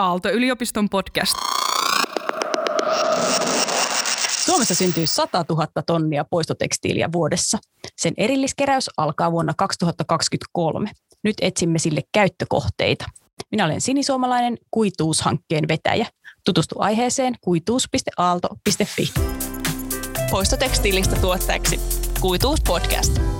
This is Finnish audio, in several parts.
Aalto-yliopiston podcast. Suomessa syntyy 100 000 tonnia poistotekstiiliä vuodessa. Sen erilliskeräys alkaa vuonna 2023. Nyt etsimme sille käyttökohteita. Minä olen sinisuomalainen kuituushankkeen vetäjä. Tutustu aiheeseen kuituus.aalto.fi. Poistotekstiilistä tuotteeksi. Kuituus podcast.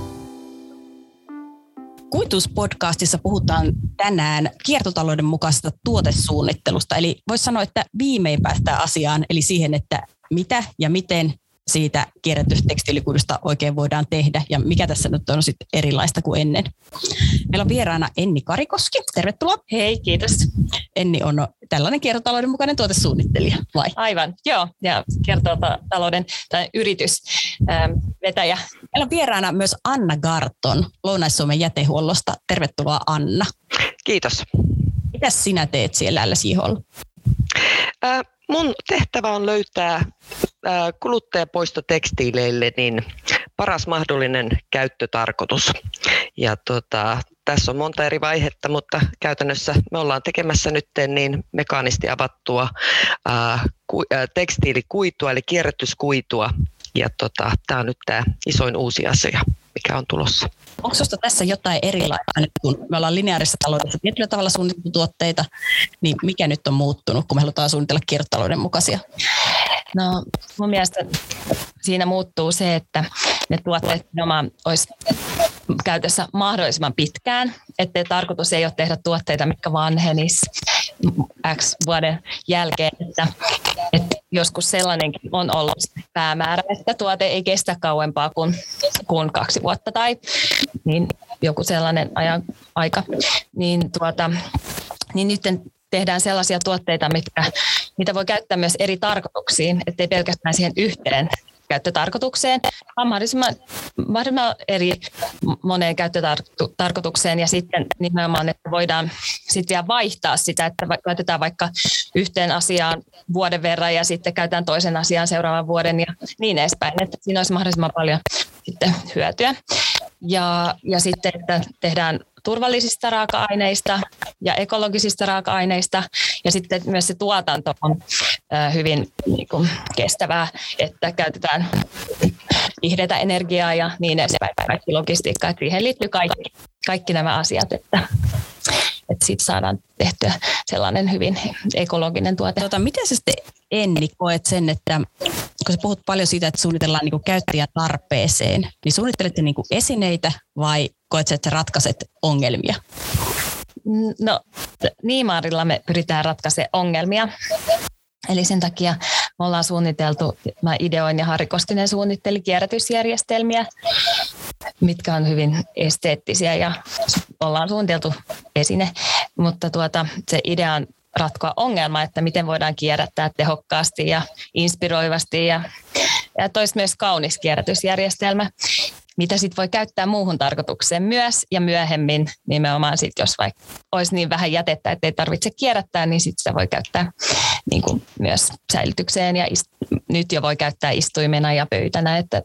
Kuituuspodcastissa puhutaan tänään kiertotalouden mukaisesta tuotesuunnittelusta. Eli voisi sanoa, että viimein päästään asiaan, eli siihen, että mitä ja miten siitä kierrätystekstiilikuidusta oikein voidaan tehdä ja mikä tässä nyt on sitten erilaista kuin ennen. Meillä on vieraana Enni Karikoski. Tervetuloa. Hei, kiitos. Enni on tällainen kiertotalouden mukainen tuotesuunnittelija, vai? Aivan, joo. Ja kiertotalouden tai yritys ähm, vetäjä. Meillä on vieraana myös Anna Garton Lounais-Suomen jätehuollosta. Tervetuloa Anna. Kiitos. Mitä sinä teet siellä LSIHOlla? Äh, mun tehtävä on löytää kuluttajapoistotekstiileille niin paras mahdollinen käyttötarkoitus. Ja tota, tässä on monta eri vaihetta, mutta käytännössä me ollaan tekemässä nyt niin mekaanisti avattua äh, ku, äh, tekstiilikuitua, eli kierrätyskuitua. Ja tota, tämä on nyt tämä isoin uusi asia, mikä on tulossa. Onko sinusta tässä jotain erilaista nyt, kun me ollaan lineaarisessa taloudessa tietyllä tavalla suunniteltu tuotteita, niin mikä nyt on muuttunut, kun me halutaan suunnitella kiertotalouden mukaisia? No mun mielestä siinä muuttuu se, että ne tuotteet nimenomaan olisi käytössä mahdollisimman pitkään, ettei tarkoitus ei ole tehdä tuotteita, mitkä vanhenis X vuoden jälkeen, että, että joskus sellainenkin on ollut päämäärä, että tuote ei kestä kauempaa kuin, kuin kaksi vuotta tai niin joku sellainen ajan, aika, niin, tuota, niin nyt tehdään sellaisia tuotteita, mitkä, mitä voi käyttää myös eri tarkoituksiin, ettei pelkästään siihen yhteen käyttötarkoitukseen, vaan mahdollisimman, mahdollisimman eri moneen käyttötarkoitukseen ja sitten nimenomaan, että voidaan sitten vielä vaihtaa sitä, että käytetään vaikka yhteen asiaan vuoden verran ja sitten käytetään toisen asian seuraavan vuoden ja niin edespäin, että siinä olisi mahdollisimman paljon sitten hyötyä. Ja, ja sitten, että tehdään turvallisista raaka-aineista ja ekologisista raaka-aineista. Ja sitten myös se tuotanto on hyvin niin kuin, kestävää, että käytetään vihreätä energiaa ja niin edespäin, kaikki logistiikka. Että siihen liittyy kaikki, kaikki nämä asiat, että, että siitä saadaan tehtyä sellainen hyvin ekologinen tuote. Tota, miten sä sitten Enni koet sen, että kun sä puhut paljon siitä, että suunnitellaan niin käyttäjätarpeeseen, niin suunnittelette niin esineitä vai koet sä, että sä ratkaiset ongelmia? No, Niimaarilla me pyritään ratkaisemaan ongelmia. Eli sen takia me ollaan suunniteltu, mä ideoin ja Harri Koskinen suunnitteli kierrätysjärjestelmiä, mitkä on hyvin esteettisiä ja ollaan suunniteltu esine, mutta tuota, se idea on ratkoa ongelma, että miten voidaan kierrättää tehokkaasti ja inspiroivasti ja, ja toisi myös kaunis kierrätysjärjestelmä mitä sitten voi käyttää muuhun tarkoitukseen myös ja myöhemmin nimenomaan sit, jos vaikka olisi niin vähän jätettä, että ei tarvitse kierrättää, niin sitten sitä voi käyttää niin kuin myös säilytykseen ja ist- nyt jo voi käyttää istuimena ja pöytänä, että,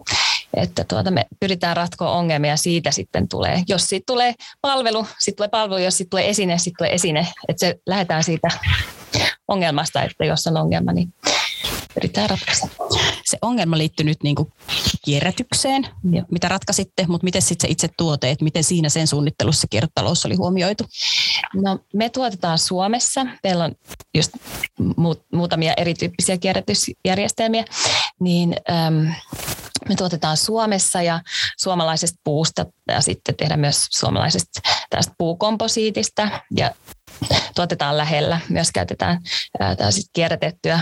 että tuota, me pyritään ratkoa ongelmia siitä sitten tulee. Jos siitä tulee palvelu, sitten tulee palvelu, jos sitten tulee esine, sitten tulee esine, että se lähdetään siitä ongelmasta, että jos on ongelma, niin pyritään ratkaista. Se ongelma liittyy nyt niin kuin kierrätykseen, ja mitä ratkaisitte, mutta miten sitten se itse tuote, että miten siinä sen suunnittelussa kiertotalous oli huomioitu? No, me tuotetaan Suomessa. Meillä on just muutamia erityyppisiä kierrätysjärjestelmiä, niin äm, me tuotetaan Suomessa ja suomalaisesta puusta ja sitten tehdään myös suomalaisesta tästä puukomposiitista ja tuotetaan lähellä. Myös käytetään kierrätettyä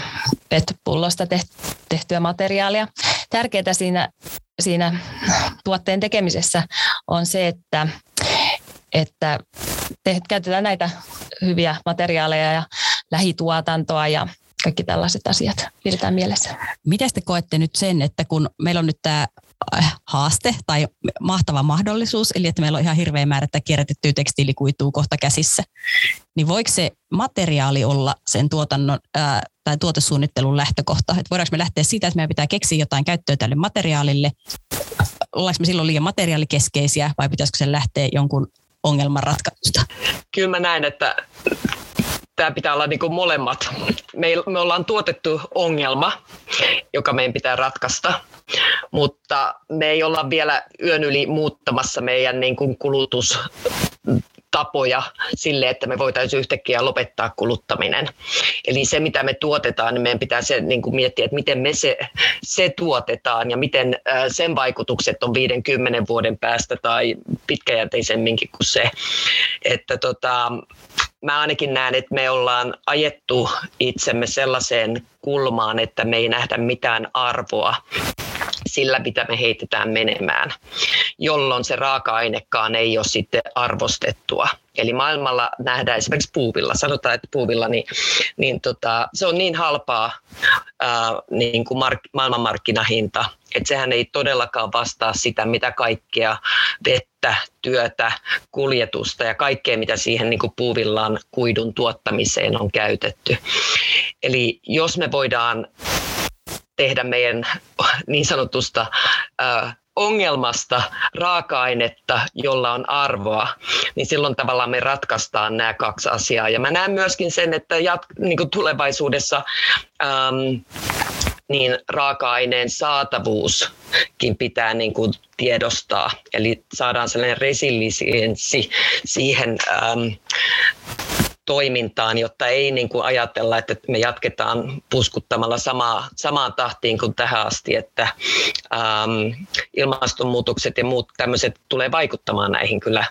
PET-pullosta tehtyä materiaalia. Tärkeää siinä, siinä tuotteen tekemisessä on se, että, että te, käytetään näitä hyviä materiaaleja ja lähituotantoa ja kaikki tällaiset asiat pidetään mielessä. Miten te koette nyt sen, että kun meillä on nyt tämä haaste tai mahtava mahdollisuus, eli että meillä on ihan hirveä määrä että kierrätettyä tekstiilikuituu kohta käsissä, niin voiko se materiaali olla sen tuotannon ää, tai tuotesuunnittelun lähtökohta? Että voidaanko me lähteä siitä, että meidän pitää keksiä jotain käyttöä tälle materiaalille? Ollaanko me silloin liian materiaalikeskeisiä vai pitäisikö se lähteä jonkun ongelman ratkaisusta? Kyllä mä näen, että tämä pitää olla niin kuin molemmat. Me, me ollaan tuotettu ongelma, joka meidän pitää ratkaista, mutta me ei olla vielä yön yli muuttamassa meidän niin kuin kulutus tapoja sille, että me voitaisiin yhtäkkiä lopettaa kuluttaminen. Eli se, mitä me tuotetaan, niin meidän pitää se, niin kuin miettiä, että miten me se, se tuotetaan ja miten sen vaikutukset on 50 vuoden päästä tai pitkäjänteisemminkin kuin se. Että tota, mä ainakin näen, että me ollaan ajettu itsemme sellaiseen kulmaan, että me ei nähdä mitään arvoa sillä, mitä me heitetään menemään, jolloin se raaka-ainekaan ei ole sitten arvostettua. Eli maailmalla nähdään esimerkiksi puuvilla, sanotaan, että puuvilla, niin, niin tota, se on niin halpaa ää, niin kuin mark, maailmanmarkkinahinta, että sehän ei todellakaan vastaa sitä, mitä kaikkea vettä, työtä, kuljetusta ja kaikkea, mitä siihen niin kuin puuvillaan kuidun tuottamiseen on käytetty. Eli jos me voidaan tehdä meidän niin sanotusta ongelmasta raaka-ainetta, jolla on arvoa, niin silloin tavallaan me ratkaistaan nämä kaksi asiaa. Ja mä näen myöskin sen, että jat- niin kuin tulevaisuudessa äm, niin raaka-aineen saatavuuskin pitää niin kuin tiedostaa. Eli saadaan sellainen resilienssi siihen äm, toimintaan, jotta ei niin kuin ajatella, että me jatketaan puskuttamalla samaa, samaan tahtiin kuin tähän asti, että ähm, ilmastonmuutokset ja muut tämmöiset tulee vaikuttamaan näihin kyllä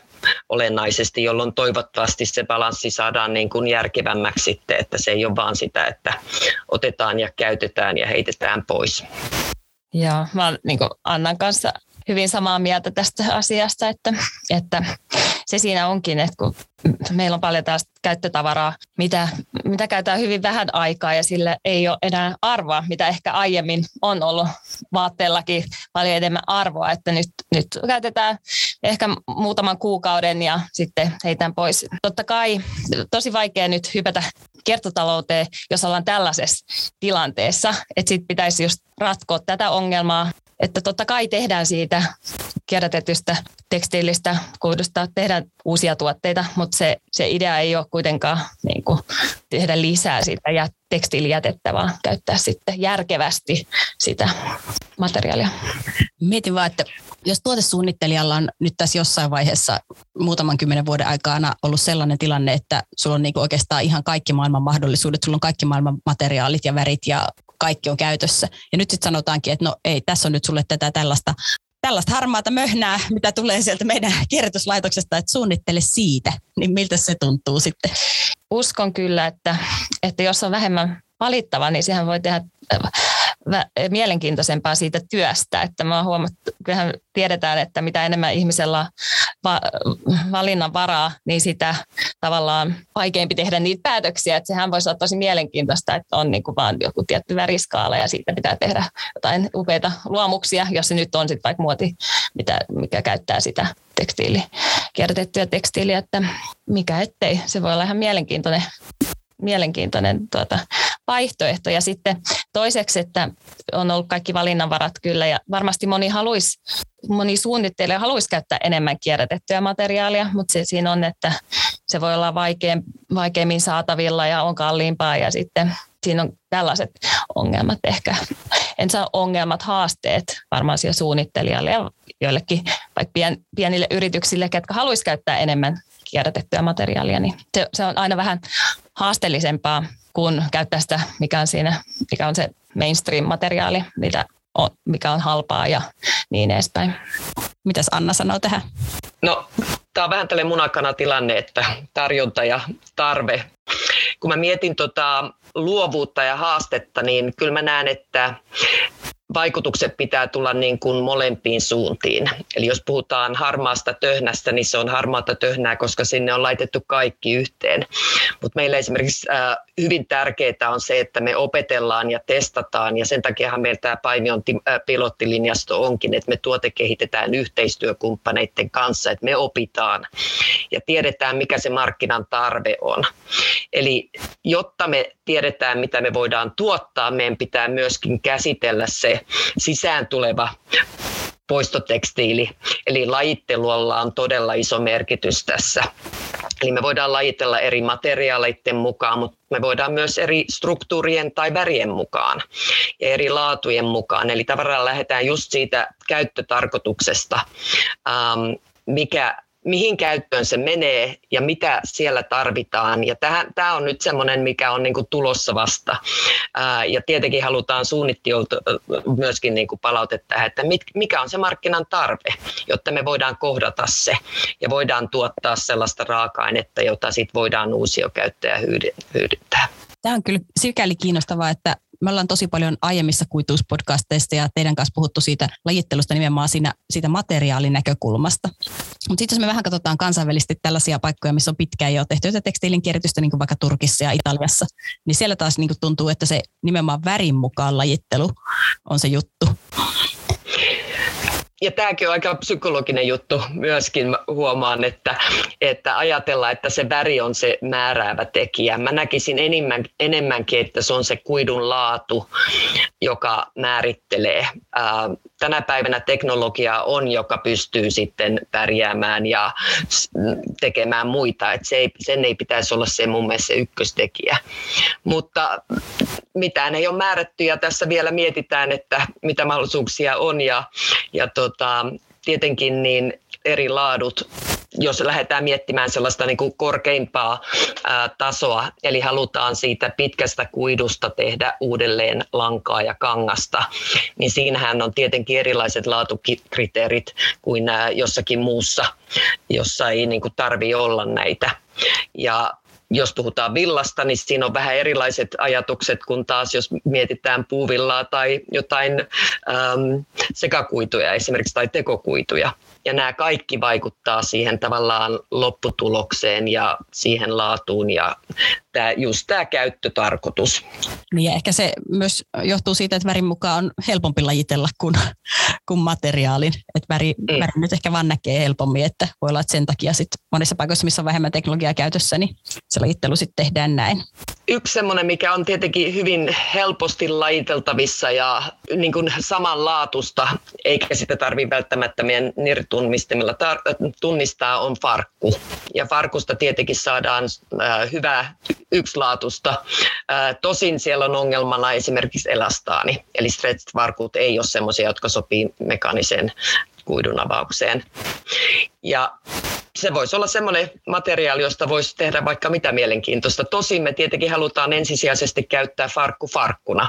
olennaisesti, jolloin toivottavasti se balanssi saadaan niin kuin järkevämmäksi sitten, että se ei ole vaan sitä, että otetaan ja käytetään ja heitetään pois. Joo, mä niin Annan kanssa hyvin samaa mieltä tästä asiasta, että, että se siinä onkin, että kun meillä on paljon tästä käyttötavaraa, mitä, mitä käytetään hyvin vähän aikaa ja sillä ei ole enää arvoa, mitä ehkä aiemmin on ollut vaatteellakin paljon enemmän arvoa, että nyt, nyt käytetään ehkä muutaman kuukauden ja sitten heitän pois. Totta kai tosi vaikea nyt hypätä kiertotalouteen, jos ollaan tällaisessa tilanteessa, että sitten pitäisi just ratkoa tätä ongelmaa että totta kai tehdään siitä kierrätetystä tekstiilistä kuidusta, tehdään uusia tuotteita, mutta se, se idea ei ole kuitenkaan niin kuin, tehdä lisää siitä ja tekstiilijätettä, vaan käyttää sitten järkevästi sitä materiaalia. Mietin vaan, että jos tuotesuunnittelijalla on nyt tässä jossain vaiheessa muutaman kymmenen vuoden aikana ollut sellainen tilanne, että sulla on niin oikeastaan ihan kaikki maailman mahdollisuudet, sulla on kaikki maailman materiaalit ja värit ja kaikki on käytössä. Ja nyt sitten sanotaankin, että no ei, tässä on nyt sulle tätä tällaista, tällaista harmaata möhnää, mitä tulee sieltä meidän kierrätyslaitoksesta, että suunnittele siitä. Niin miltä se tuntuu sitten? Uskon kyllä, että, että jos on vähemmän valittava, niin sehän voi tehdä mielenkiintoisempaa siitä työstä. Että mä huomattu, kyllähän tiedetään, että mitä enemmän ihmisellä on va- valinnan varaa, niin sitä tavallaan vaikeampi tehdä niitä päätöksiä. Että sehän voisi olla tosi mielenkiintoista, että on niin kuin vaan joku tietty väriskaala ja siitä pitää tehdä jotain upeita luomuksia, jos se nyt on sitten vaikka muoti, mitä, mikä käyttää sitä tekstiili, kierrätettyä tekstiiliä, että mikä ettei. Se voi olla ihan mielenkiintoinen mielenkiintoinen tuota, vaihtoehto. Ja sitten toiseksi, että on ollut kaikki valinnanvarat kyllä ja varmasti moni haluaisi, moni suunnittelija haluaisi käyttää enemmän kierrätettyä materiaalia, mutta se siinä on, että se voi olla vaikein, vaikeimmin saatavilla ja on kalliimpaa ja sitten siinä on tällaiset ongelmat ehkä. En saa ongelmat, haasteet varmaan siellä suunnittelijalle ja joillekin vaikka pien, pienille yrityksille, jotka haluaisivat käyttää enemmän kierrätettyä materiaalia, niin se, se on aina vähän haasteellisempaa kuin käyttää sitä, mikä on, siinä, mikä on se mainstream-materiaali, mitä on, mikä on halpaa ja niin edespäin. Mitäs Anna sanoo tähän? No, tämä on vähän tällainen munakana tilanne, että tarjonta ja tarve. Kun mä mietin tota luovuutta ja haastetta, niin kyllä mä näen, että vaikutukset pitää tulla niin kuin molempiin suuntiin. Eli jos puhutaan harmaasta töhnästä, niin se on harmaata töhnää, koska sinne on laitettu kaikki yhteen. Mutta meillä esimerkiksi hyvin tärkeää on se, että me opetellaan ja testataan, ja sen takiahan meillä tämä Paimion pilottilinjasto onkin, että me tuotekehitetään yhteistyökumppaneiden kanssa, että me opitaan ja tiedetään, mikä se markkinan tarve on. Eli jotta me tiedetään, mitä me voidaan tuottaa, meidän pitää myöskin käsitellä se sisään tuleva poistotekstiili, eli lajittelulla on todella iso merkitys tässä. Eli me voidaan lajitella eri materiaaleiden mukaan, mutta me voidaan myös eri struktuurien tai värien mukaan ja eri laatujen mukaan. Eli tavallaan lähdetään just siitä käyttötarkoituksesta, ähm, mikä mihin käyttöön se menee ja mitä siellä tarvitaan. Ja tämä on nyt semmoinen, mikä on niin kuin tulossa vasta. Ää, ja tietenkin halutaan suunnittelulta myöskin niin kuin palautetta, että mit, mikä on se markkinan tarve, jotta me voidaan kohdata se ja voidaan tuottaa sellaista raaka-ainetta, jota sitten voidaan ja hyödyntää. Tämä on kyllä sikäli kiinnostavaa, että me ollaan tosi paljon aiemmissa kuituuspodcasteista ja teidän kanssa puhuttu siitä lajittelusta nimenomaan siinä, siitä materiaalin näkökulmasta. Mutta sitten jos me vähän katsotaan kansainvälisesti tällaisia paikkoja, missä on pitkään jo tehty tekstiilin kierrätystä, niin kuin vaikka Turkissa ja Italiassa, niin siellä taas niin kuin tuntuu, että se nimenomaan värin mukaan lajittelu on se juttu ja tämäkin on aika psykologinen juttu myöskin, mä huomaan, että, että ajatella, että se väri on se määräävä tekijä. Mä näkisin enemmän, enemmänkin, että se on se kuidun laatu, joka määrittelee. Ää, tänä päivänä teknologia on, joka pystyy sitten pärjäämään ja tekemään muita. että se ei, sen ei pitäisi olla se mun mielestä se ykköstekijä. Mutta mitään ei ole määrätty ja tässä vielä mietitään, että mitä mahdollisuuksia on ja, ja tota, tietenkin niin eri laadut jos lähdetään miettimään sellaista niin kuin korkeimpaa ää, tasoa, eli halutaan siitä pitkästä kuidusta tehdä uudelleen lankaa ja kangasta, niin siinähän on tietenkin erilaiset laatukriteerit kuin ää, jossakin muussa, jossa ei niin tarvi olla näitä. Ja jos puhutaan villasta, niin siinä on vähän erilaiset ajatukset kuin taas jos mietitään puuvillaa tai jotain äm, sekakuituja esimerkiksi tai tekokuituja. Ja nämä kaikki vaikuttaa siihen tavallaan lopputulokseen ja siihen laatuun ja tämä, just tämä käyttötarkoitus. Niin ja ehkä se myös johtuu siitä, että värin mukaan on helpompi lajitella kuin, kuin materiaalin. Että väri, mm. väri nyt ehkä vaan näkee helpommin, että voi olla, että sen takia sit monissa paikoissa, missä on vähemmän teknologiaa käytössä, niin se lajittelu sitten tehdään näin. Yksi semmoinen, mikä on tietenkin hyvin helposti lajiteltavissa ja niin kuin samanlaatusta, eikä sitä tarvitse välttämättä meidän nirtunnistimilla tunnistaa, on farkku. Ja farkusta tietenkin saadaan äh, hyvää ykslaatusta. Tosin siellä on ongelmana esimerkiksi elastaani, eli stretched-varkut ei ole sellaisia, jotka sopii mekaaniseen kuidun avaukseen. Ja se voisi olla semmoinen materiaali, josta voisi tehdä vaikka mitä mielenkiintoista. Tosin me tietenkin halutaan ensisijaisesti käyttää farkku farkkuna,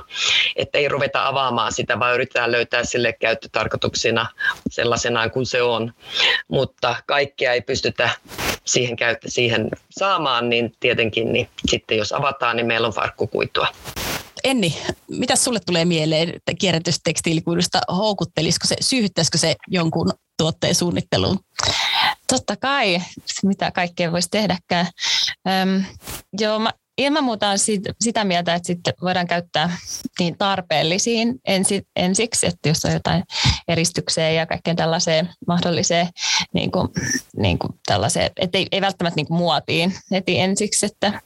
että ei ruveta avaamaan sitä, vaan yritetään löytää sille käyttötarkoituksina sellaisenaan kuin se on. Mutta kaikkea ei pystytä siihen, käyttä, siihen saamaan, niin tietenkin niin sitten jos avataan, niin meillä on farkkukuitua. Enni, mitä sulle tulee mieleen kierrätystekstiilikuidusta? Houkuttelisiko se, syyhyttäisikö se jonkun tuotteen suunnitteluun? Totta kai, mitä kaikkea voisi tehdäkään. Öm, joo, mä ilman muuta on sit, sitä mieltä, että sitten voidaan käyttää niin tarpeellisiin ensi, ensiksi, että jos on jotain eristykseen ja kaikkeen tällaiseen mahdolliseen, niin kuin, niin kuin tällaiseen, että ei, ei välttämättä niin kuin muotiin heti ensiksi, että,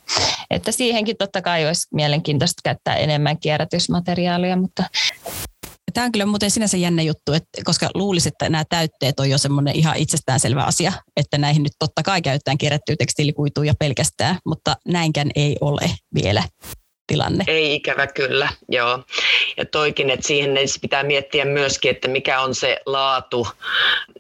että siihenkin totta kai olisi mielenkiintoista käyttää enemmän kierrätysmateriaalia, mutta Tämä on kyllä muuten sinänsä jännä juttu, että, koska luulisin, että nämä täytteet on jo semmoinen ihan itsestäänselvä asia, että näihin nyt totta kai käytetään kierrättyä tekstiilikuituja pelkästään, mutta näinkään ei ole vielä tilanne. Ei ikävä kyllä, joo. Ja toikin, että siihen pitää miettiä myöskin, että mikä on se laatu,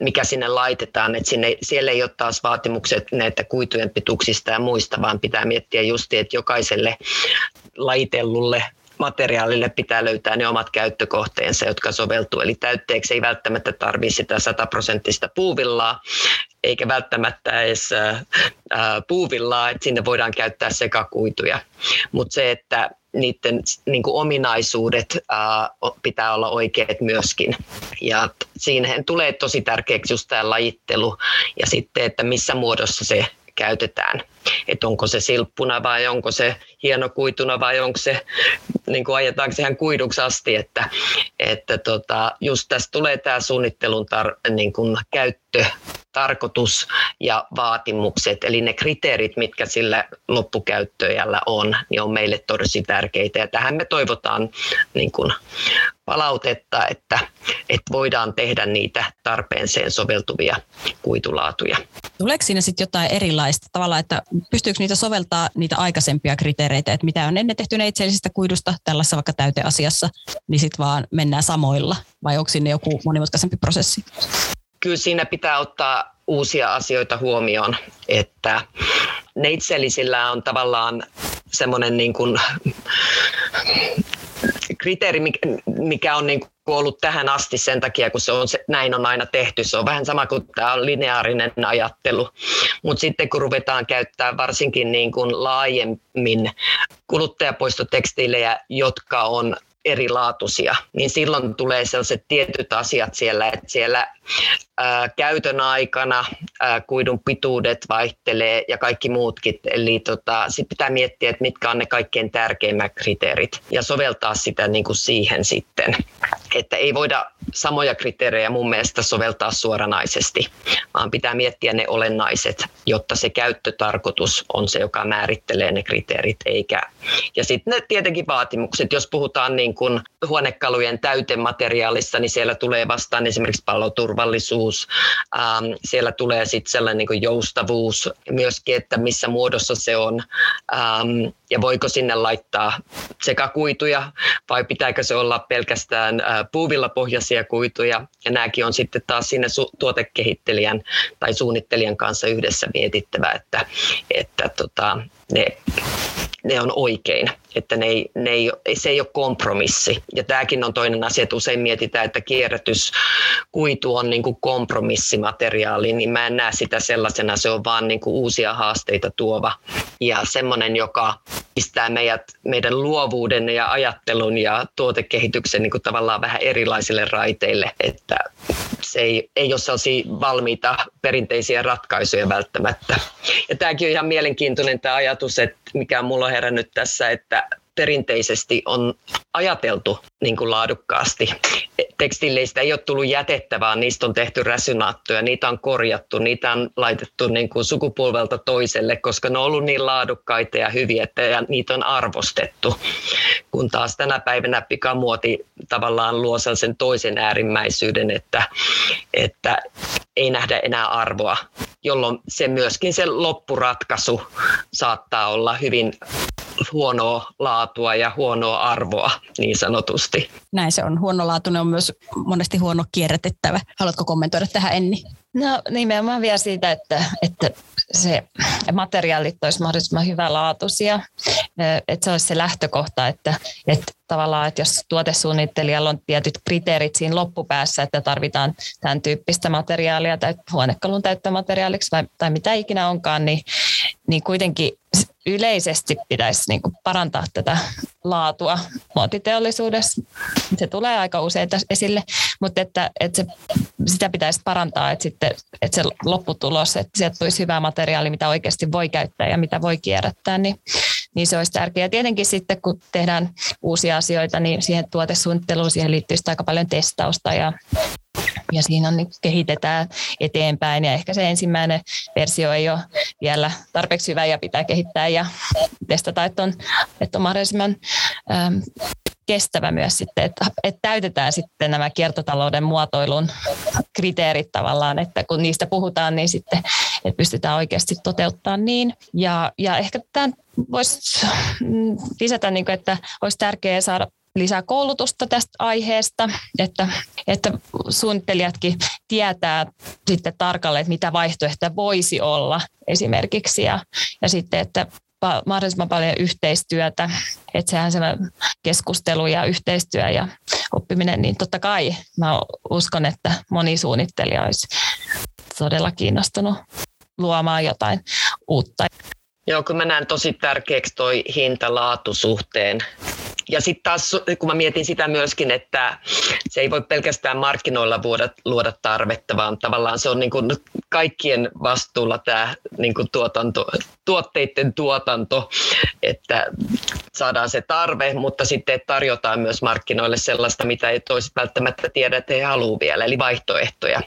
mikä sinne laitetaan. Että sinne, siellä ei ole taas vaatimukset näitä kuitujen pituuksista ja muista, vaan pitää miettiä just, että jokaiselle lajitellulle materiaalille pitää löytää ne omat käyttökohteensa, jotka soveltuu. Eli täytteeksi ei välttämättä tarvitse sitä sataprosenttista puuvillaa, eikä välttämättä edes puuvillaa, että sinne voidaan käyttää sekakuituja. Mutta se, että niiden niin kuin ominaisuudet ää, pitää olla oikeat myöskin. Ja siihen tulee tosi tärkeäksi just tämä lajittelu ja sitten, että missä muodossa se käytetään. Että onko se silppuna vai onko se hienokuituna vai onko se, niin kuin ajetaanko se ihan kuiduksi asti, että, että tota, just tästä tulee tämä suunnittelun tar, niin kuin käyttö, tarkoitus ja vaatimukset, eli ne kriteerit, mitkä sillä loppukäyttöjällä on, niin on meille tosi tärkeitä. Ja tähän me toivotaan niin kuin palautetta, että, että voidaan tehdä niitä tarpeeseen soveltuvia kuitulaatuja. Tuleeko siinä sitten jotain erilaista tavalla, että pystyykö niitä soveltaa niitä aikaisempia kriteereitä, että mitä on ennen tehty neitseellisestä kuidusta tällaisessa vaikka täyteasiassa, niin sitten vaan mennään samoilla vai onko sinne joku monimutkaisempi prosessi? Kyllä siinä pitää ottaa uusia asioita huomioon, että neitsellisillä on tavallaan semmoinen niin kuin kriteeri, mikä on niin ollut tähän asti sen takia, kun se on se, näin on aina tehty. Se on vähän sama kuin tämä on lineaarinen ajattelu. Mutta sitten kun ruvetaan käyttää varsinkin niin kuin laajemmin kuluttajapoistotekstiilejä, jotka on erilaatuisia, niin silloin tulee sellaiset tietyt asiat siellä, että siellä ää, käytön aikana ää, kuidun pituudet vaihtelee ja kaikki muutkin. Eli tota, sit pitää miettiä, että mitkä on ne kaikkein tärkeimmät kriteerit ja soveltaa sitä niin kuin siihen sitten. Että ei voida samoja kriteerejä mun mielestä soveltaa suoranaisesti, vaan pitää miettiä ne olennaiset, jotta se käyttötarkoitus on se, joka määrittelee ne kriteerit. Eikä. Ja sitten ne tietenkin vaatimukset, jos puhutaan niin kuin huonekalujen täytemateriaalissa, niin siellä tulee vastaan esimerkiksi paloturvallisuus, ähm, siellä tulee sitten sellainen niin kuin joustavuus myöskin, että missä muodossa se on ähm, ja voiko sinne laittaa sekä kuituja vai pitääkö se olla pelkästään äh, puuvilla pohjaisia kuituja. Ja nämäkin on sitten taas sinne su- tuotekehittelijän tai suunnittelijan kanssa yhdessä mietittävä, että, että tota, ne ne on oikein, että ne ei, ne ei, se ei ole kompromissi. Ja tämäkin on toinen asia, että usein mietitään, että kierrätyskuitu on niin kuin kompromissimateriaali, niin mä en näe sitä sellaisena, se on vaan niin kuin uusia haasteita tuova ja semmoinen, joka pistää meidät, meidän luovuuden ja ajattelun ja tuotekehityksen niin kuin tavallaan vähän erilaisille raiteille, että se ei, ei ole sellaisia valmiita perinteisiä ratkaisuja välttämättä. Ja tämäkin on ihan mielenkiintoinen tämä ajatus, että mikä mulla on herännyt tässä, että perinteisesti on ajateltu niin kuin laadukkaasti. Tekstiileistä ei ole tullut jätettä, vaan niistä on tehty räsynaattoja, niitä on korjattu, niitä on laitettu niin kuin sukupolvelta toiselle, koska ne on ollut niin laadukkaita ja hyviä, että ja niitä on arvostettu. Kun taas tänä päivänä pikamuoti tavallaan luo sen toisen äärimmäisyyden, että, että ei nähdä enää arvoa, jolloin se myöskin se loppuratkaisu saattaa olla hyvin huonoa laatua ja huonoa arvoa niin sanotusti. Näin se on. Huonolaatuinen on myös monesti huono kierrätettävä. Haluatko kommentoida tähän Enni? No nimenomaan vielä siitä, että, että se materiaalit olisi mahdollisimman hyvälaatuisia, että se olisi se lähtökohta, että, että tavallaan, että jos tuotesuunnittelijalla on tietyt kriteerit siinä loppupäässä, että tarvitaan tämän tyyppistä materiaalia tai huonekalun täyttömateriaaliksi vai, tai mitä ikinä onkaan, niin, niin kuitenkin yleisesti pitäisi niin kuin parantaa tätä laatua muotiteollisuudessa. Se tulee aika usein esille, mutta että, että se, sitä pitäisi parantaa, että, sitten, että se lopputulos, että sieltä tulisi hyvää materiaalia, mitä oikeasti voi käyttää ja mitä voi kierrättää, niin, niin se olisi tärkeää. Tietenkin sitten, kun tehdään uusia asioita, niin siihen tuotesuunnitteluun siihen liittyy aika paljon testausta ja ja siinä on, niin kehitetään eteenpäin ja ehkä se ensimmäinen versio ei ole vielä tarpeeksi hyvä ja pitää kehittää ja testata, että on, että on mahdollisimman äm, kestävä myös sitten, että, että täytetään sitten nämä kiertotalouden muotoilun kriteerit tavallaan, että kun niistä puhutaan, niin sitten että pystytään oikeasti toteuttamaan niin. Ja, ja ehkä tämän voisi lisätä, niin kuin, että olisi tärkeää saada lisää koulutusta tästä aiheesta, että, että suunnittelijatkin tietää sitten tarkalleen, että mitä vaihtoehtoja voisi olla esimerkiksi ja, ja sitten, että mahdollisimman paljon yhteistyötä, että sehän se keskustelu ja yhteistyö ja oppiminen, niin totta kai mä uskon, että moni suunnittelija olisi todella kiinnostunut luomaan jotain uutta. Joo, kun mä näen tosi tärkeäksi toi hinta-laatusuhteen ja sitten taas, kun mä mietin sitä myöskin, että se ei voi pelkästään markkinoilla luoda, luoda tarvetta, vaan tavallaan se on niin kuin kaikkien vastuulla tämä niin kuin tuotanto, tuotteiden tuotanto, että saadaan se tarve, mutta sitten tarjotaan myös markkinoille sellaista, mitä ei toiset välttämättä tiedä, että he haluaa vielä, eli vaihtoehtoja.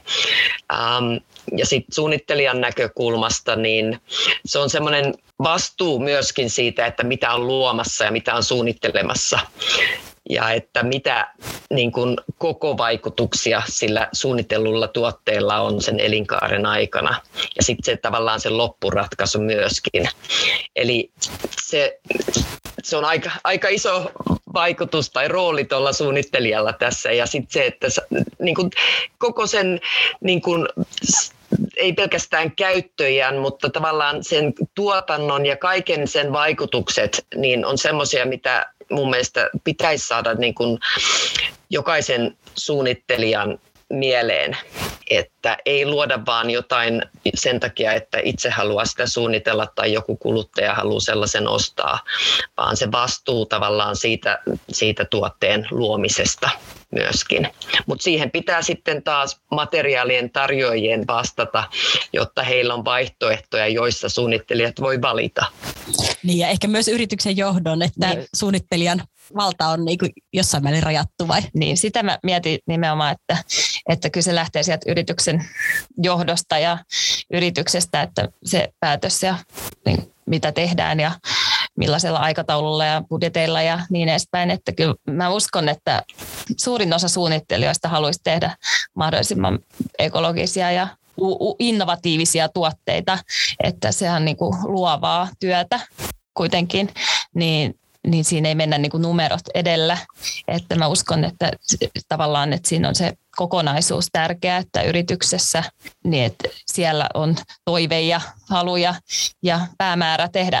Ähm, ja sitten suunnittelijan näkökulmasta, niin se on semmoinen vastuu myöskin siitä, että mitä on luomassa ja mitä on suunnittelemassa ja että mitä niin kuin koko vaikutuksia sillä suunnitellulla tuotteella on sen elinkaaren aikana. Ja sitten se tavallaan se loppuratkaisu myöskin. Eli se, se on aika, aika iso vaikutus tai rooli tuolla suunnittelijalla tässä. Ja sitten se, että niin kuin, koko sen niin kuin, ei pelkästään käyttöjään, mutta tavallaan sen tuotannon ja kaiken sen vaikutukset niin on semmoisia, mitä mun mielestä pitäisi saada niin kuin jokaisen suunnittelijan mieleen, että ei luoda vaan jotain sen takia, että itse haluaa sitä suunnitella tai joku kuluttaja haluaa sellaisen ostaa, vaan se vastuu tavallaan siitä, siitä tuotteen luomisesta myöskin. Mutta siihen pitää sitten taas materiaalien tarjoajien vastata, jotta heillä on vaihtoehtoja, joissa suunnittelijat voi valita. Niin ja ehkä myös yrityksen johdon, että niin. suunnittelijan valta on niin kuin jossain määrin rajattu vai? Niin, sitä mä mietin nimenomaan, että, että kyllä se lähtee sieltä yrityksen johdosta ja yrityksestä, että se päätös ja niin, mitä tehdään ja millaisella aikataululla ja budjeteilla ja niin edespäin. Että kyllä mä uskon, että suurin osa suunnittelijoista haluaisi tehdä mahdollisimman ekologisia ja innovatiivisia tuotteita, että se on niin kuin luovaa työtä kuitenkin, niin niin siinä ei mennä niin kuin numerot edellä. Että mä uskon, että tavallaan että siinä on se kokonaisuus tärkeä, että yrityksessä niin että siellä on toive ja haluja ja päämäärä tehdä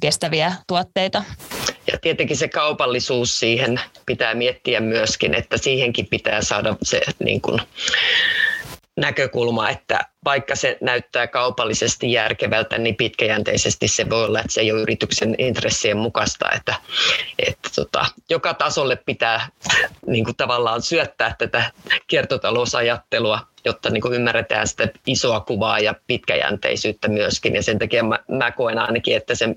kestäviä tuotteita. Ja tietenkin se kaupallisuus siihen pitää miettiä myöskin, että siihenkin pitää saada se niin kuin, näkökulma, että vaikka se näyttää kaupallisesti järkevältä, niin pitkäjänteisesti se voi olla, että se ei ole yrityksen intressien mukaista, että, että tota, joka tasolle pitää niin kuin tavallaan syöttää tätä kiertotalousajattelua jotta niin kuin ymmärretään sitä isoa kuvaa ja pitkäjänteisyyttä myöskin. Ja sen takia mä, mä koen ainakin, että sen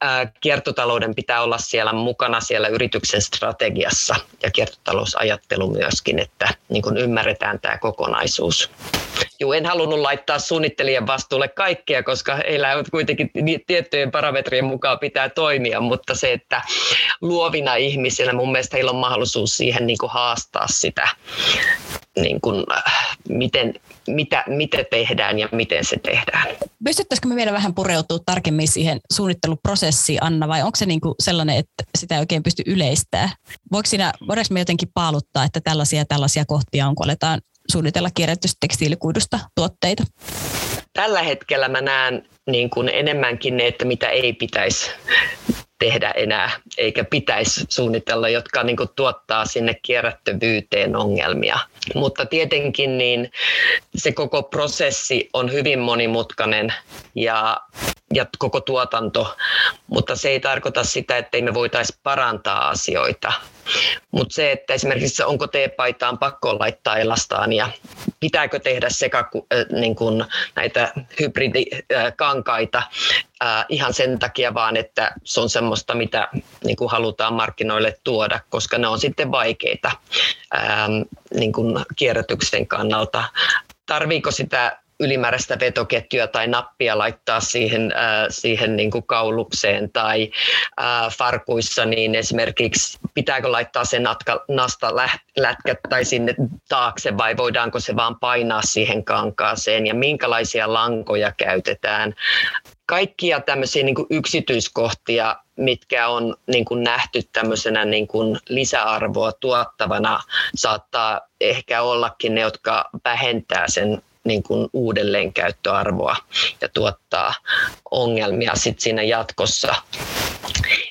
ää, kiertotalouden pitää olla siellä mukana siellä yrityksen strategiassa ja kiertotalousajattelu myöskin, että niin kuin ymmärretään tämä kokonaisuus. Joo, en halunnut laittaa suunnittelijan vastuulle kaikkea, koska heillä on kuitenkin tiettyjen parametrien mukaan pitää toimia, mutta se, että luovina ihmisinä mun mielestä heillä on mahdollisuus siihen niin kuin haastaa sitä, niin kuin, miten, mitä, mitä tehdään ja miten se tehdään. Pystyttäisikö me vielä vähän pureutua tarkemmin siihen suunnitteluprosessiin, Anna, vai onko se niin kuin sellainen, että sitä ei oikein pysty yleistää? Voiko siinä, voidaanko me jotenkin paaluttaa, että tällaisia tällaisia kohtia on, kun aletaan suunnitella kierrätystä tekstiilikuidusta tuotteita? Tällä hetkellä mä näen niin kuin enemmänkin ne, että mitä ei pitäisi tehdä enää, eikä pitäisi suunnitella, jotka niin kuin tuottaa sinne kierrättävyyteen ongelmia. Mutta tietenkin niin se koko prosessi on hyvin monimutkainen ja, ja koko tuotanto, mutta se ei tarkoita sitä, että me voitaisiin parantaa asioita. Mutta se, että esimerkiksi onko teepaitaan pakko laittaa elastaan ja pitääkö tehdä sekä äh, niin kuin näitä hybridikankaita äh, ihan sen takia vaan, että se on semmoista, mitä niin kuin halutaan markkinoille tuoda, koska ne on sitten vaikeita ähm, niin kuin kierrätyksen kannalta. Tarviiko sitä ylimääräistä vetoketjua tai nappia laittaa siihen, äh, siihen niin kuin kaulukseen tai äh, farkuissa, niin esimerkiksi pitääkö laittaa se natka, nasta tai sinne taakse vai voidaanko se vaan painaa siihen kankaaseen ja minkälaisia lankoja käytetään. Kaikkia tämmöisiä niin kuin yksityiskohtia, mitkä on niin kuin nähty tämmöisenä niin kuin lisäarvoa tuottavana, saattaa ehkä ollakin ne, jotka vähentää sen niin kuin uudelleenkäyttöarvoa ja tuottaa ongelmia sit siinä jatkossa.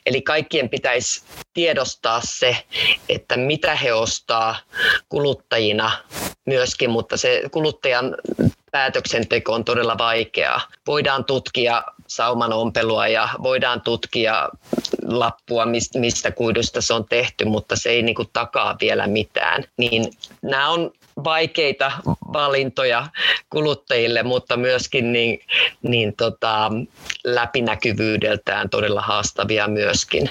Eli kaikkien pitäisi tiedostaa se, että mitä he ostaa kuluttajina myöskin, mutta se kuluttajan päätöksenteko on todella vaikeaa. Voidaan tutkia sauman ompelua ja voidaan tutkia lappua, mistä kuidusta se on tehty, mutta se ei niin kuin takaa vielä mitään. Niin nämä on vaikeita valintoja kuluttajille, mutta myöskin niin, niin tota, läpinäkyvyydeltään todella haastavia myöskin.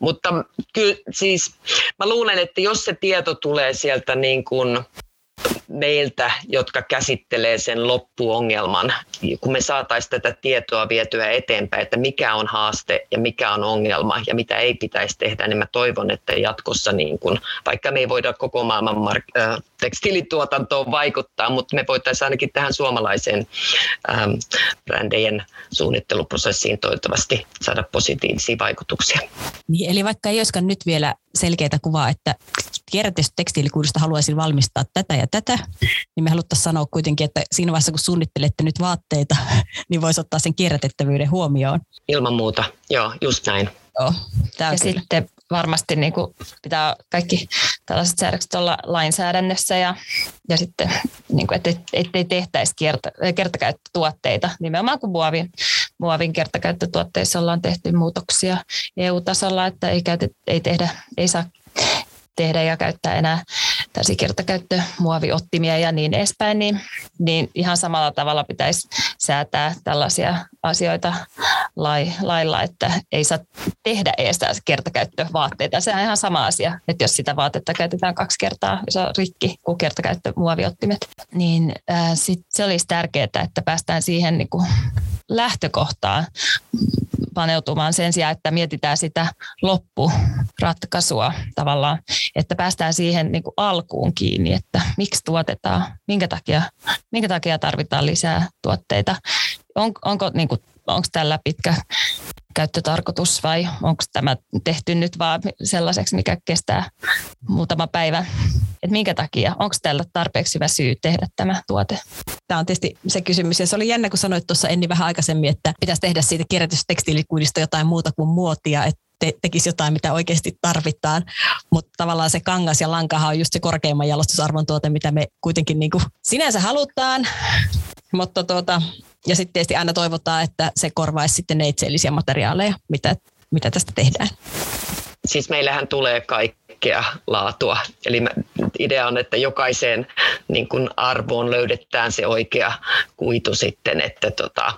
Mutta kyllä siis mä luulen, että jos se tieto tulee sieltä niin kuin meiltä, jotka käsittelee sen loppuongelman, kun me saataisiin tätä tietoa vietyä eteenpäin, että mikä on haaste ja mikä on ongelma ja mitä ei pitäisi tehdä, niin mä toivon, että jatkossa, niin kun, vaikka me ei voida koko maailman mark- tekstiilituotantoon vaikuttaa, mutta me voitaisiin ainakin tähän suomalaiseen ähm, brändejen suunnitteluprosessiin toivottavasti saada positiivisia vaikutuksia. Niin, eli vaikka ei olisikaan nyt vielä selkeää kuvaa, että kierrätystä tekstiilikuidusta haluaisin valmistaa tätä ja tätä, niin me haluttaisiin sanoa kuitenkin, että siinä vaiheessa kun suunnittelette nyt vaatteita, niin voisi ottaa sen kierrätettävyyden huomioon. Ilman muuta, joo, just näin. Joo, ja kyllä. sitten varmasti niin kuin pitää kaikki tällaiset säädökset olla lainsäädännössä ja, ja sitten, niin kuin, ettei, ettei tehtäisi kerta, kertakäyttötuotteita. Nimenomaan kuin muovin, muovin kertakäyttötuotteissa ollaan tehty muutoksia EU-tasolla, että ei, käytet, ei, tehdä, ei saa tehdä ja käyttää enää tällaisia kertakäyttömuoviottimia ja niin edespäin, niin, niin ihan samalla tavalla pitäisi säätää tällaisia asioita lailla, että ei saa tehdä edes kertakäyttövaatteita. Se on ihan sama asia, että jos sitä vaatetta käytetään kaksi kertaa, se on rikki kuin kertakäyttömuoviottimet, niin ää, sit se olisi tärkeää, että päästään siihen niin kuin lähtökohtaan paneutumaan sen sijaan, että mietitään sitä loppuratkaisua tavallaan, että päästään siihen niin kuin alkuun kiinni, että miksi tuotetaan, minkä takia, minkä takia tarvitaan lisää tuotteita. On, onko, niin kuin, onko tällä pitkä käyttötarkoitus vai onko tämä tehty nyt vaan sellaiseksi, mikä kestää muutama päivä? Että minkä takia? Onko tällä tarpeeksi hyvä syy tehdä tämä tuote? Tämä on tietysti se kysymys. Ja se oli jännä, kun sanoit tuossa Enni vähän aikaisemmin, että pitäisi tehdä siitä kierrätystekstiilikuidista jotain muuta kuin muotia, että te, tekisi jotain, mitä oikeasti tarvitaan. Mutta tavallaan se kangas ja lankahan on just se korkeimman jalostusarvon tuote, mitä me kuitenkin niin kuin sinänsä halutaan. Mutta tuota, ja sitten tietysti aina toivotaan, että se korvaisi sitten neitseellisiä materiaaleja, mitä, mitä tästä tehdään. Siis meillähän tulee kaikkea laatua. Eli idea on, että jokaiseen niin kuin arvoon löydetään se oikea kuitu sitten, että, tota,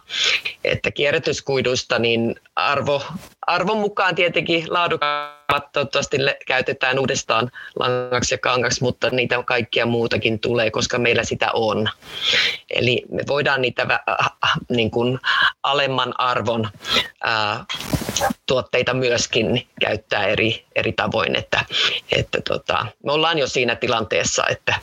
että kierrätyskuidusta niin arvo, arvon mukaan tietenkin laadukkaat toivottavasti käytetään uudestaan langaksi ja kangaksi, mutta niitä kaikkia muutakin tulee, koska meillä sitä on. Eli me voidaan niitä äh, niin kuin alemman arvon ää, tuotteita myöskin käyttää eri, eri tavoin, että, että tota, me ollaan jo siinä tilanteessa, että,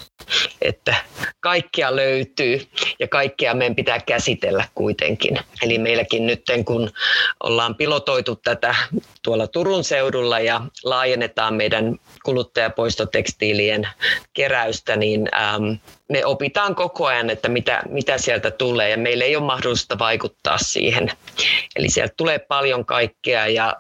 että kaikkea löytyy ja kaikkea meidän pitää käsitellä kuitenkin. Eli meilläkin nyt kun ollaan pilotoitu tätä tuolla Turun seudulla ja laajennetaan meidän kuluttajapoistotekstiilien keräystä, niin äm, me opitaan koko ajan, että mitä, mitä sieltä tulee ja meillä ei ole mahdollista vaikuttaa siihen. Eli sieltä tulee paljon kaikkea ja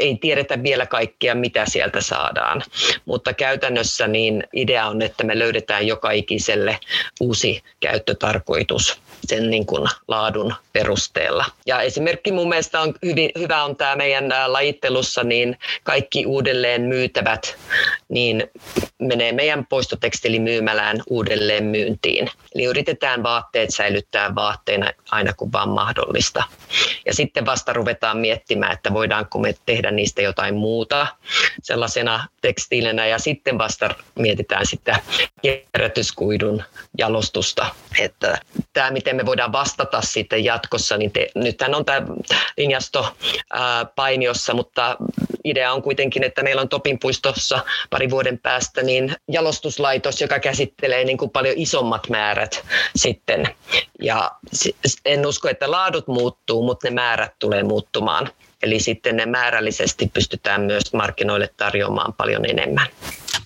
ei tiedetä vielä kaikkea, mitä sieltä saadaan. Mutta käytännössä niin idea on, että me löydetään joka ikiselle uusi käyttötarkoitus sen niin kuin laadun perusteella. Ja esimerkki mun mielestä on hyvin, hyvä on tämä meidän lajittelussa, niin kaikki uudelleen myytävät niin menee meidän poistotekstilimyymälään uudelleen myyntiin. Eli yritetään vaatteet säilyttää vaatteina aina kun vaan mahdollista. Ja sitten vasta ruvetaan miettimään, että voidaanko me tehdä niistä jotain muuta sellaisena tekstiilinä ja sitten vasta mietitään sitä kierrätyskuidun jalostusta. Että tämä, miten me voidaan vastata sitten jatkossa, niin te, nythän on tämä linjasto ää, painiossa, mutta idea on kuitenkin, että meillä on Topinpuistossa pari vuoden päästä niin jalostuslaitos, joka käsittelee niin kuin paljon isommat määrät sitten. Ja en usko, että laadut muuttuu, mutta ne määrät tulee muuttumaan. Eli sitten ne määrällisesti pystytään myös markkinoille tarjoamaan paljon enemmän.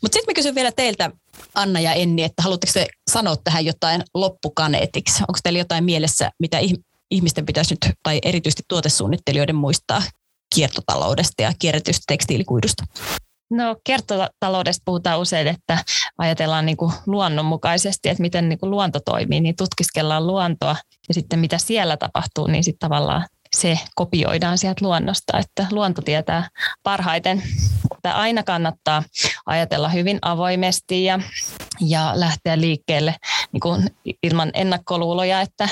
Mutta sitten mä kysyn vielä teiltä, Anna ja Enni, että haluatteko te sanoa tähän jotain loppukaneetiksi? Onko teillä jotain mielessä, mitä ihmisten pitäisi nyt, tai erityisesti tuotesuunnittelijoiden muistaa kiertotaloudesta ja kierrätystä tekstiilikuidusta? No kiertotaloudesta puhutaan usein, että ajatellaan niin kuin luonnonmukaisesti, että miten niin kuin luonto toimii, niin tutkiskellaan luontoa ja sitten mitä siellä tapahtuu, niin sitten tavallaan se kopioidaan sieltä luonnosta, että luonto tietää parhaiten. Että aina kannattaa ajatella hyvin avoimesti ja ja lähteä liikkeelle niin kuin ilman ennakkoluuloja, että,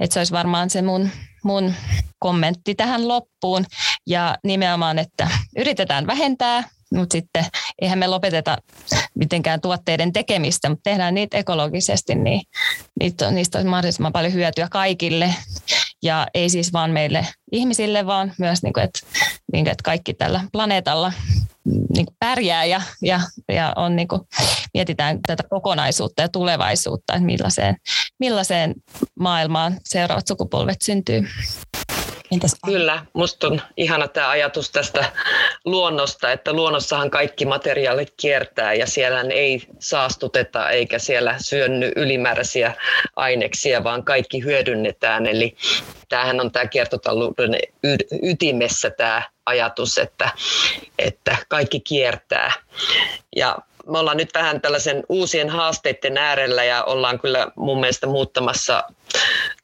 että se olisi varmaan se mun, mun kommentti tähän loppuun. Ja nimenomaan, että yritetään vähentää, mutta sitten eihän me lopeteta mitenkään tuotteiden tekemistä, mutta tehdään niitä ekologisesti, niin niitä, niistä olisi mahdollisimman paljon hyötyä kaikille. Ja ei siis vaan meille ihmisille, vaan myös, niin kuin, että, niin kuin, että kaikki tällä planeetalla niin kuin pärjää ja, ja, ja on, niin kuin, mietitään tätä kokonaisuutta ja tulevaisuutta, että millaiseen, millaiseen maailmaan seuraavat sukupolvet syntyy. Entäs Kyllä, musta on ihana tämä ajatus tästä luonnosta, että luonnossahan kaikki materiaalit kiertää ja siellä ei saastuteta eikä siellä syönny ylimääräisiä aineksia, vaan kaikki hyödynnetään. Eli tämähän on tämä kiertotalouden ytimessä tämä ajatus, että, että kaikki kiertää. Ja me ollaan nyt vähän tällaisen uusien haasteiden äärellä ja ollaan kyllä mun mielestä muuttamassa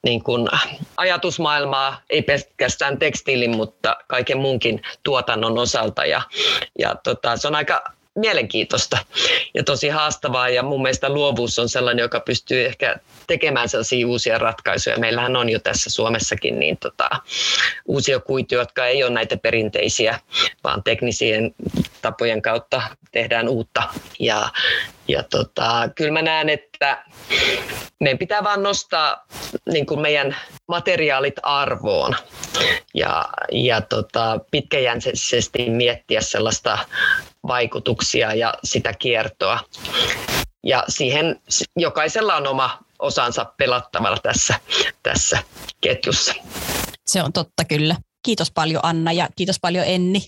niin kuin ajatusmaailmaa, ei pelkästään tekstiilin, mutta kaiken muunkin tuotannon osalta. Ja, ja tota, se on aika mielenkiintoista ja tosi haastavaa ja mun mielestä luovuus on sellainen, joka pystyy ehkä tekemään sellaisia uusia ratkaisuja. Meillähän on jo tässä Suomessakin niin tota, uusia kuituja, jotka ei ole näitä perinteisiä, vaan teknisien tapojen kautta tehdään uutta. Ja, ja tota, kyllä mä näen, että meidän pitää vaan nostaa niin kuin meidän materiaalit arvoon ja, ja tota, pitkäjänteisesti miettiä sellaista vaikutuksia ja sitä kiertoa. Ja siihen jokaisella on oma osansa pelattavalla tässä, tässä ketjussa. Se on totta kyllä. Kiitos paljon Anna ja kiitos paljon Enni.